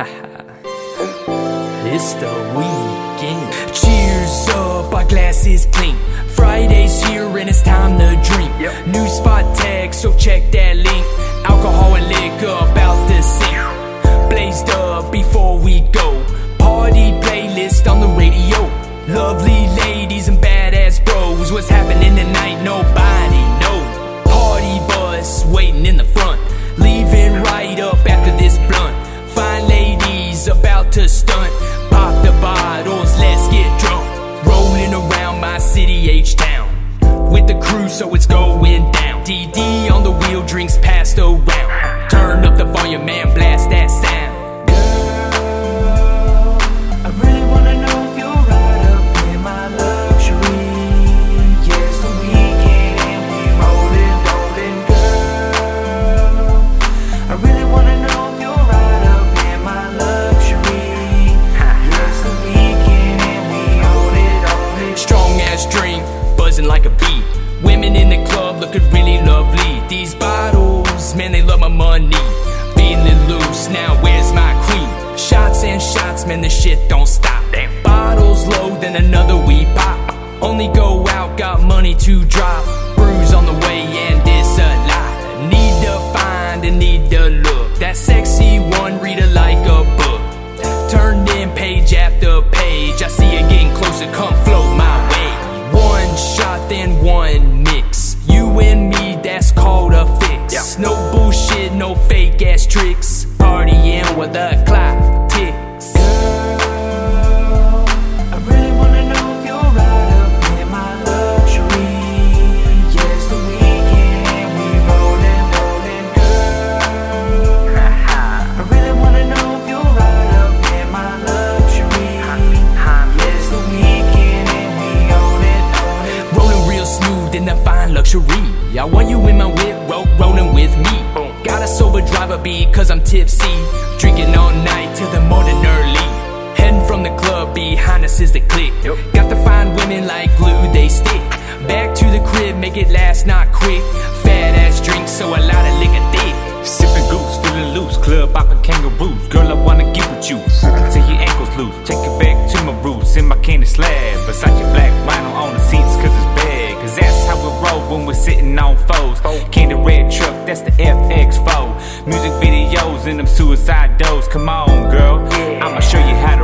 it's the weekend. Cheers up, our glass is clean. Friday's here and it's time to drink. Yep. New spot tag, so check that. To stunt. Pop the bottles, let's get drunk. Rolling around my city, H town. With the crew, so it's going down. DD on the wheel, drinks passed around. Turn up the volume and blast that sound. Like a bee. Women in the club looking really lovely. These bottles, man, they love my money. Feeling loose, now where's my queen? Shots and shots, man, the shit don't stop. Bottles low, then another we pop. Only go out, got money to drop. Then one mix. You and me, that's called a fix. Yeah. No bullshit, no fake ass tricks. Partying with the clock luxury. I want you in my whip, ro- rolling with me. Got a sober driver B, because I'm tipsy. Drinking all night till the morning early. Heading from the club, behind us is the click. Got to find women like glue, they stick. Back to the crib, make it last, not quick. Fat ass drink, so a lot of liquor thick. Sipping goose, feeling loose, club hopping kangaroos. Girl, I wanna get with you. Till your ankles loose, take it back to my roots. In my candy slab, Versace black vinyl on the seats, cause it's bad. Cause that's how we roll when we're sitting on foes. Candy red truck, that's the FX4. Music videos and them suicide doors. Come on, girl, I'ma show you how to.